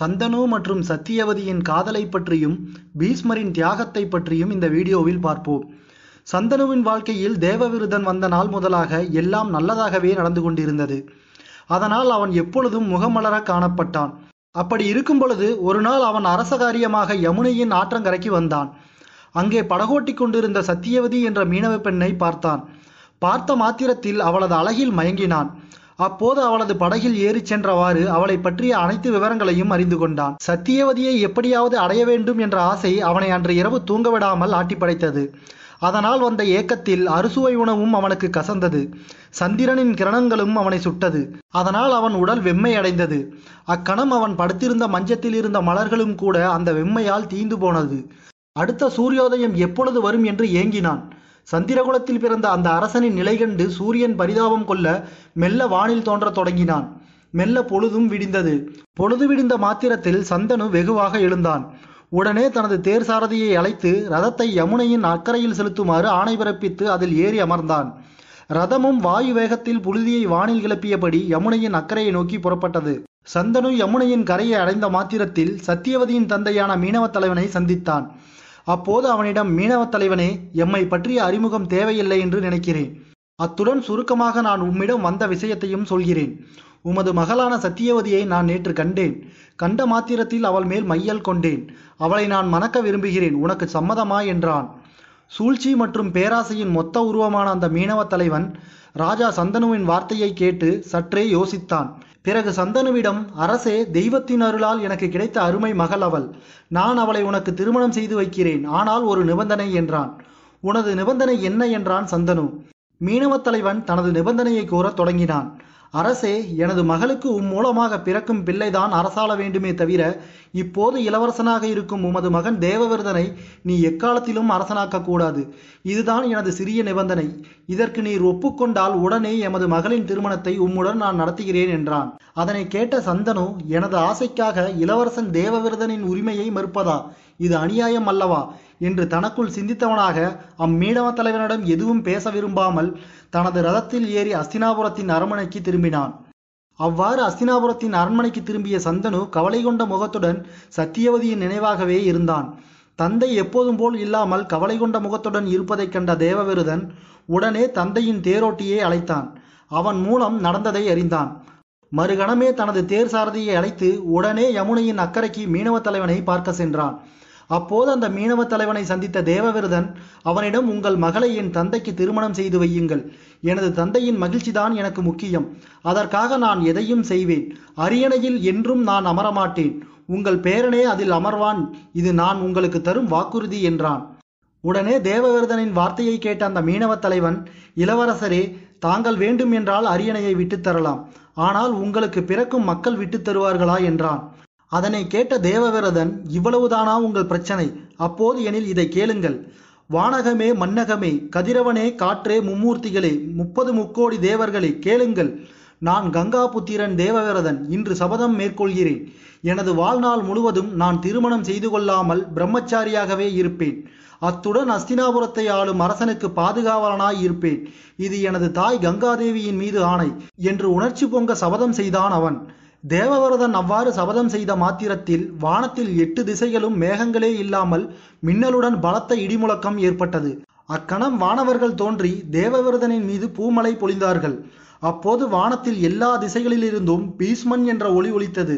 சந்தனு மற்றும் சத்தியவதியின் காதலை பற்றியும் பீஷ்மரின் தியாகத்தை பற்றியும் இந்த வீடியோவில் பார்ப்போம். சந்தனுவின் வாழ்க்கையில் தேவவிருதன் வந்த நாள் முதலாக எல்லாம் நல்லதாகவே நடந்து கொண்டிருந்தது. அதனால் அவன் எப்பொழுதும் முகமலர காணப்பட்டான். அப்படி இருக்கும் பொழுது ஒரு நாள் அவன் அரச காரியமாக யமுனையின் ஆற்றங்கரைக்கு வந்தான். அங்கே படகோட்டி கொண்டிருந்த சத்தியவதி என்ற மீனவ பெண்ணை பார்த்தான். பார்த்த மாத்திரத்தில் அவளது அழகில் மயங்கினான். அப்போது அவளது படகில் ஏறிச் சென்றவாறு அவளை பற்றிய அனைத்து விவரங்களையும் அறிந்து கொண்டான். சத்தியவதியை எப்படியாவது அடைய வேண்டும் என்ற ஆசை அவனை அன்று இரவு தூங்க விடாமல் அதனால் வந்த ஏக்கத்தில் அறுசுவை உணவும் அவனுக்கு கசந்தது. சந்திரனின் கிரணங்களும் அவனை சுட்டது. அதனால் அவன் உடல் வெம்மை அடைந்தது அக்கணம் அவன் படுத்திருந்த மஞ்சத்தில் இருந்த மலர்களும் கூட அந்த வெம்மையால் தீந்து போனது. அடுத்த சூரியோதயம் எப்பொழுது வரும் என்று ஏங்கினான். சந்திரகுலத்தில் பிறந்த அந்த அரசனின் நிலை கண்டு சூரியன் பரிதாபம் கொள்ள மெல்ல வானில் தோன்றத் தொடங்கினான். மெல்ல பொழுதும் விடிந்தது. பொழுது விடிந்த மாத்திரத்தில் சந்தனு வெகுவாக எழுந்தான். உடனே தனது தேர் சாரதியை அழைத்து ரதத்தை யமுனையின் அக்கறையில் செலுத்துமாறு ஆணை பிறப்பித்து அதில் ஏறி அமர்ந்தான். ரதமும் வாயு வேகத்தில் புழுதியை வானில் கிளப்பியபடி யமுனையின் அக்கறையை நோக்கி புறப்பட்டது. சந்தனு யமுனையின் கரையை அடைந்த மாத்திரத்தில் சத்தியவதியின் தந்தையான மீனவ தலைவனை சந்தித்தான். அப்போது அவனிடம் மீனவ தலைவனே எம்மை பற்றிய அறிமுகம் தேவையில்லை என்று நினைக்கிறேன். அத்துடன் சுருக்கமாக நான் உம்மிடம் வந்த விஷயத்தையும் சொல்கிறேன். உமது மகளான சத்தியவதியை நான் நேற்று கண்டேன். கண்ட மாத்திரத்தில் அவள் மேல் மையல் கொண்டேன். அவளை நான் மணக்க விரும்புகிறேன். உனக்கு சம்மதமா? என்றான். சூழ்ச்சி மற்றும் பேராசையின் மொத்த உருவமான அந்த மீனவத் தலைவன் ராஜா சந்தனுவின் வார்த்தையை கேட்டு சற்றே யோசித்தான். பிறகு சந்தனுவிடம் அரசே தெய்வத்தின் அருளால் எனக்கு கிடைத்த அருமை மகள் அவள். நான் அவளை உனக்கு திருமணம் செய்து வைக்கிறேன். ஆனால் ஒரு நிபந்தனை என்றான். உனது நிபந்தனை என்ன? என்றான் சந்தனு. மீனவத் தலைவன் தனது நிபந்தனையை கூறத் தொடங்கினான். அரசே எனது மகளுக்கு உம் மூலமாக பிறக்கும் பிள்ளைதான் அரசாள வேண்டுமே தவிர இப்போது இளவரசனாக இருக்கும் உமது மகன் தேவவிரதனை நீ எக்காலத்திலும் அரசனாக்க கூடாது. இதுதான் எனது சிறிய நிபந்தனை. இதற்கு நீர் ஒப்புக்கொண்டால் உடனே எமது மகளின் திருமணத்தை உம்முடன் நான் நடத்துகிறேன் என்றான். அதனை கேட்ட சந்தனு எனது ஆசைக்காக இளவரசன் தேவவிரதனின் உரிமையை மறுப்பதா? இது அநியாயம் அல்லவா? என்று தனக்குள் சிந்தித்தவனாக அம்மீனவ தலைவனிடம் எதுவும் பேச விரும்பாமல் தனது ரதத்தில் ஏறி அஸ்தினாபுரத்தின் அரண்மனைக்கு திரும்பினான். அவ்வாறு அஸ்தினாபுரத்தின் அரண்மனைக்கு திரும்பிய சந்தனு கவலை கொண்ட முகத்துடன் சத்தியவதியின் நினைவாகவே இருந்தான். தந்தை எப்போதும் போல் இல்லாமல் கவலை கொண்ட முகத்துடன் இருப்பதைக் கண்ட தேவவிருதன் உடனே தந்தையின் தேரோட்டியை அழைத்தான். அவன் மூலம் நடந்ததை அறிந்தான். மறுகணமே தனது தேர் சாரதியை அழைத்து உடனே யமுனையின் அக்கறைக்கு மீனவ தலைவனை பார்க்க சென்றான். அப்போது அந்த மீனவ தலைவனை சந்தித்த தேவவிரதன் அவனிடம் உங்கள் மகளை என் தந்தைக்கு திருமணம் செய்து வையுங்கள். எனது தந்தையின் மகிழ்ச்சிதான் எனக்கு முக்கியம். அதற்காக நான் எதையும் செய்வேன். அரியணையில் என்றும் நான் அமரமாட்டேன். உங்கள் பேரனே அதில் அமர்வான். இது நான் உங்களுக்கு தரும் வாக்குறுதி என்றான். உடனே தேவவிரதனின் வார்த்தையை கேட்ட அந்த மீனவ தலைவன் இளவரசரே தாங்கள் வேண்டும் என்றால் அரியணையை விட்டுத் தரலாம். ஆனால் உங்களுக்கு பிறக்கும் மக்கள் விட்டுத் தருவார்களா? என்றான். அதனை கேட்ட தேவவிரதன் இவ்வளவுதானா உங்கள் பிரச்சனை? அப்போது எனில் இதை கேளுங்கள். வானகமே மன்னகமே கதிரவனே காற்றே மும்மூர்த்திகளே முப்பது முக்கோடி தேவர்களே கேளுங்கள். நான் கங்கா புத்திரன் தேவவிரதன் இன்று சபதம் மேற்கொள்கிறேன். எனது வாழ்நாள் முழுவதும் நான் திருமணம் செய்து கொள்ளாமல் பிரம்மச்சாரியாகவே இருப்பேன். அத்துடன் அஸ்தினாபுரத்தை ஆளும் அரசனுக்கு பாதுகாவலனாய் இருப்பேன். இது எனது தாய் கங்காதேவியின் மீது ஆணை. என்று உணர்ச்சி பொங்க சபதம் செய்தான் அவன். தேவவிரதன் அவ்வாறு சபதம் செய்த மாத்திரத்தில் வானத்தில் எட்டு திசைகளும் மேகங்களே இல்லாமல் மின்னலுடன் பலத்த இடிமுழக்கம் ஏற்பட்டது. அக்கணம் வானவர்கள் தோன்றி தேவவிரதனின் மீது பூமலை பொழிந்தார்கள். அப்போது வானத்தில் எல்லா திசைகளிலிருந்தும் பீஷ்மன் என்ற ஒளி ஒலித்தது.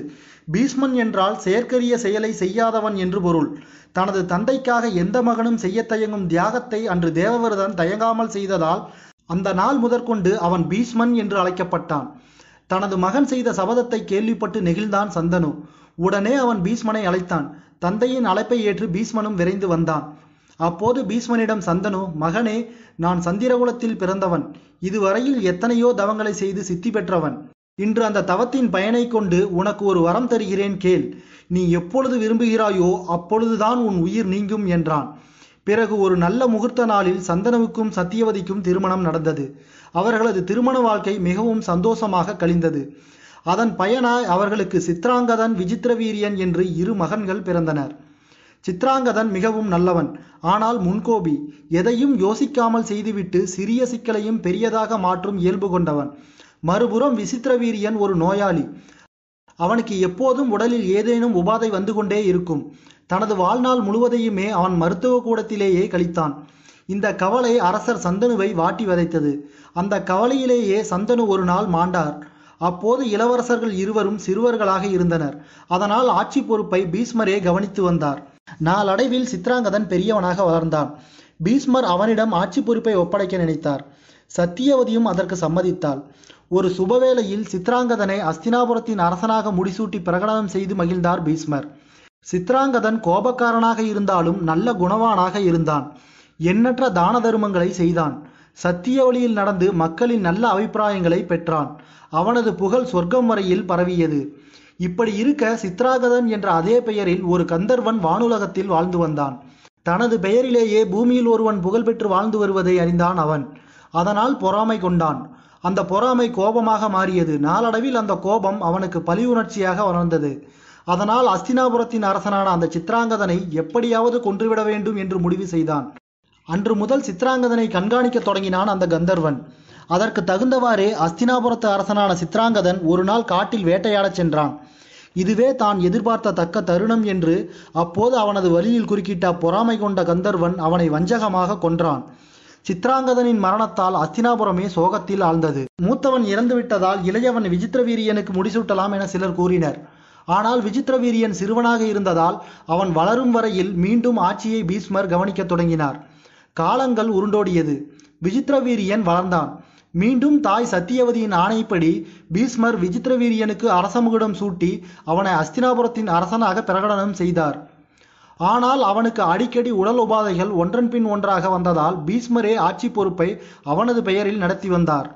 பீஷ்மன் என்றால் செயற்கரிய செயலை செய்யாதவன் என்று பொருள். தனது தந்தைக்காக எந்த மகனும் செய்ய தயங்கும் தியாகத்தை அன்று தேவவிரதன் தயங்காமல் செய்ததால் அந்த நாள் முதற்கொண்டு அவன் பீஷ்மன் என்று அழைக்கப்பட்டான். தனது மகன் செய்த சபதத்தை கேள்விப்பட்டு நெகிழ்ந்தான் சந்தனு. உடனே அவன் பீஷ்மனை அழைத்தான். தந்தையின் அழைப்பை ஏற்று பீஷ்மனும் விரைந்து வந்தான். அப்போது பீஷ்மனிடம் சந்தனு மகனே நான் சந்திரகுலத்தில் பிறந்தவன். இதுவரையில் எத்தனையோ தவங்களை செய்து சித்தி பெற்றவன். இன்று அந்த தவத்தின் பயனை கொண்டு உனக்கு ஒரு வரம் தருகிறேன் கேள். நீ எப்பொழுது விரும்புகிறாயோ அப்பொழுதுதான் உன் உயிர் நீங்கும் என்றான். பிறகு ஒரு நல்ல முகூர்த்த நாளில் சந்தனவுக்கும் சத்தியவதிக்கும் திருமணம் நடந்தது. அவர்களது திருமண வாழ்க்கை மிகவும் சந்தோஷமாக கழிந்தது. அதன் பயனாய் அவர்களுக்கு சித்ராங்கதன் விசித்திரவீரியன் என்று இரு மகன்கள் பிறந்தனர். சித்ராங்கதன் மிகவும் நல்லவன் ஆனால் முன்கோபி எதையும் யோசிக்காமல் செய்துவிட்டு சிறிய சிக்கலையும் பெரியதாக மாற்றும் இயல்பு கொண்டவன். மறுபுறம் விசித்திரவீரியன் ஒரு நோயாளி. அவனுக்கு எப்போதும் உடலில் ஏதேனும் உபாதை வந்து கொண்டே இருக்கும். தனது வாழ்நாள் முழுவதையுமே அவன் மருத்துவ கூடத்திலேயே கழித்தான். இந்த கவலை அரசர் சந்தனுவை வாட்டி வதைத்தது. அந்த கவலையிலேயே சந்தனு ஒரு நாள் மாண்டார். அப்போது இளவரசர்கள் இருவரும் சிறுவர்களாக இருந்தனர். அதனால் ஆட்சி பொறுப்பை பீஸ்மரே கவனித்து வந்தார். நாளடைவில் சித்ராங்கதன் பெரியவனாக வளர்ந்தான். பீஸ்மர் அவனிடம் ஆட்சி பொறுப்பை ஒப்படைக்க நினைத்தார். சத்தியவதியும் அதற்கு சம்மதித்தாள். ஒரு சுபவேளையில் சித்ராங்கதனை அஸ்தினாபுரத்தின் அரசனாக முடிசூட்டி பிரகடனம் செய்து மகிழ்ந்தார் பீஸ்மர் சித்ராங்கதன் கோபக்காரனாக இருந்தாலும் நல்ல குணவானாக இருந்தான். எண்ணற்ற தான தர்மங்களை செய்தான். சத்திய வழியில் நடந்து மக்களின் நல்ல அபிப்பிராயங்களை பெற்றான். அவனது புகழ் சொர்க்கம் வரையில் பரவியது. இப்படி இருக்க சித்ராகதன் என்ற அதே பெயரில் ஒரு கந்தர்வன் வானுலகத்தில் வாழ்ந்து வந்தான். தனது பெயரிலேயே பூமியில் ஒருவன் புகழ்பெற்று வாழ்ந்து வருவதை அறிந்தான் அவன். அதனால் பொறாமை கொண்டான். அந்த பொறாமை கோபமாக மாறியது. நாளடைவில் அந்த கோபம் அவனுக்கு பழி உணர்ச்சியாக வளர்ந்தது. அதனால் அஸ்தினாபுரத்தின் அரசனான அந்த சித்ராங்கதனை எப்படியாவது கொன்றுவிட வேண்டும் என்று முடிவு செய்தான். அன்று முதல் சித்ராங்கதனை கண்காணிக்க தொடங்கினான் அந்த கந்தர்வன். அதற்கு தகுந்தவாறே அஸ்தினாபுரத்து அரசனான சித்ராங்கதன் ஒரு நாள் காட்டில் வேட்டையாடச் சென்றான். இதுவே தான் எதிர்பார்த்த தக்க தருணம் என்று அப்போது அவனது வழியில் குறுக்கிட்ட பொறாமை கொண்ட கந்தர்வன் அவனை வஞ்சகமாக கொன்றான். சித்ராங்கதனின் மரணத்தால் அஸ்தினாபுரமே சோகத்தில் ஆழ்ந்தது. மூத்தவன் இறந்துவிட்டதால் இளையவன் விசித்திரவீரியனுக்கு முடிசூட்டலாம் என சிலர் கூறினர். ஆனால் விசித்திரவீரியன் சிறுவனாக இருந்ததால் அவன் வளரும் வரையில் மீண்டும் ஆட்சியை பீஸ்மர் கவனிக்கத் தொடங்கினார். காலங்கள் உருண்டோடியது. விசித்திரவீரியன் வளர்ந்தான். மீண்டும் தாய் சத்தியவதியின் ஆணைப்படி பீஸ்மர் விசித்திரவீரியனுக்கு அரசமுகிடம் சூட்டி அவனை அஸ்தினாபுரத்தின் அரசனாக பிரகடனம் செய்தார். ஆனால் அவனுக்கு அடிக்கடி உடல் உபாதைகள் ஒன்றன் பின் ஒன்றாக வந்ததால் பீஸ்மரே ஆட்சி பொறுப்பை அவனது பெயரில் நடத்தி வந்தார்.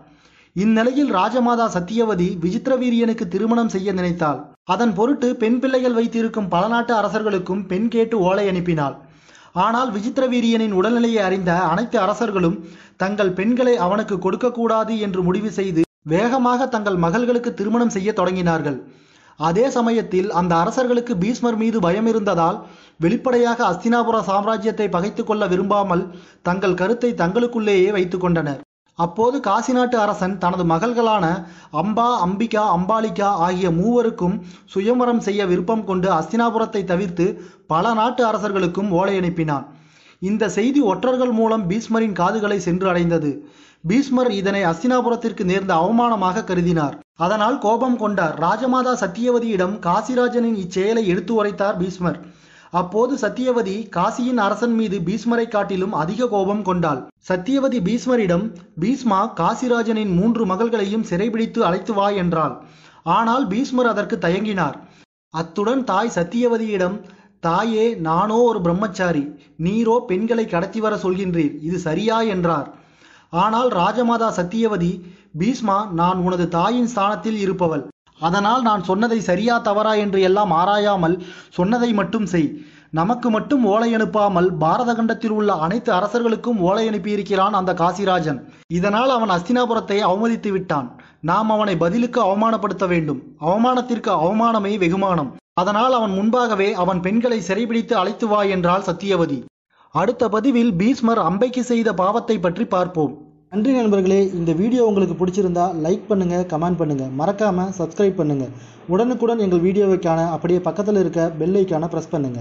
இந்நிலையில் ராஜமாதா சத்தியவதி விசித்திரவீரியனுக்கு திருமணம் செய்ய நினைத்தாள். அதன் பொருட்டு பெண் பிள்ளைகள் வைத்திருக்கும் பல நாட்டு அரசர்களுக்கும் பெண் கேட்டு ஓலை அனுப்பினாள். ஆனால் விசித்திரவீரியனின் உடல்நிலையை அறிந்த அனைத்து அரசர்களும் தங்கள் பெண்களை அவனுக்கு கொடுக்கக்கூடாது என்று முடிவு செய்து வேகமாக தங்கள் மகள்களுக்கு திருமணம் செய்ய தொடங்கினார்கள். அதே சமயத்தில் அந்த அரசர்களுக்கு பீஸ்மர் மீது பயம் இருந்ததால் வெளிப்படையாக அஸ்தினாபுர சாம்ராஜ்யத்தை பகைத்து கொள்ள விரும்பாமல் தங்கள் கருத்தை தங்களுக்குள்ளேயே வைத்து கொண்டனர். அப்போது காசி நாட்டு அரசன் தனது மகள்களான அம்பா அம்பிகா அம்பாலிகா ஆகிய மூவருக்கும் சுயமரம் செய்ய விருப்பம் கொண்டு அஸ்தினாபுரத்தை தவிர்த்து பல நாட்டு அரசர்களுக்கும் ஓலை அனுப்பினான். இந்த செய்தி ஒற்றர்கள் மூலம் பீஸ்மரின் காதுகளை சென்று அடைந்தது. பீஸ்மர் இதனை அஸ்தினாபுரத்திற்கு நேர்ந்த அவமானமாக கருதினார். அதனால் கோபம் கொண்டார். ராஜமாதா சத்தியவதியிடம் காசிராஜனின் இச்செயலை எடுத்து உரைத்தார் பீஸ்மர் அப்போது சத்தியவதி காசியின் அரசன் மீது பீஸ்மரை காட்டிலும் அதிக கோபம் கொண்டாள். சத்தியவதி பீஸ்மரிடம் பீஸ்மா காசிராஜனின் மூன்று மகள்களையும் சிறைபிடித்து அழைத்து வா என்றாள். ஆனால் பீஸ்மர் அதற்கு தயங்கினார். அத்துடன் தாய் சத்தியவதியிடம் தாயே நானோ ஒரு பிரம்மச்சாரி. நீரோ பெண்களை கடத்தி வர சொல்கின்றீர். இது சரியா என்றார். ஆனால் ராஜமாதா சத்தியவதி பீஸ்மா நான் உனது தாயின் ஸ்தானத்தில் இருப்பவள். அதனால் நான் சொன்னதை சரியா தவறா என்று எல்லாம் ஆராயாமல் சொன்னதை மட்டும் செய். நமக்கு மட்டும் ஓலை அனுப்பாமல் பாரத கண்டத்தில் உள்ள அனைத்து அரசர்களுக்கும் ஓலை அனுப்பியிருக்கிறான் அந்த காசிராஜன். இதனால் அவன் அஸ்தினாபுரத்தை அவமதித்து விட்டான். நாம் அவனை பதிலுக்கு அவமானப்படுத்த வேண்டும். அவமானத்திற்கு அவமானமே வெகுமானம். அதனால் அவன் முன்பாகவே அவன் பெண்களை சிறைபிடித்து அழைத்து வா என்றாள் சத்தியவதி. அடுத்த பதிவில் பீஸ்மர் அம்பைக்கு செய்த பாவத்தை பற்றி பார்ப்போம். நன்றி நண்பர்களே இந்த வீடியோ உங்களுக்கு பிடிச்சிருந்தா லைக் பண்ணுங்க கமெண்ட் பண்ணுங்க. மறக்காம சப்ஸ்கிரைப் பண்ணுங்க. உடனுக்குடன் எங்கள் வீடியோவைக்கான அப்படியே பக்கத்தில் இருக்க பெல் ஐக்கான பிரஸ் பண்ணுங்க.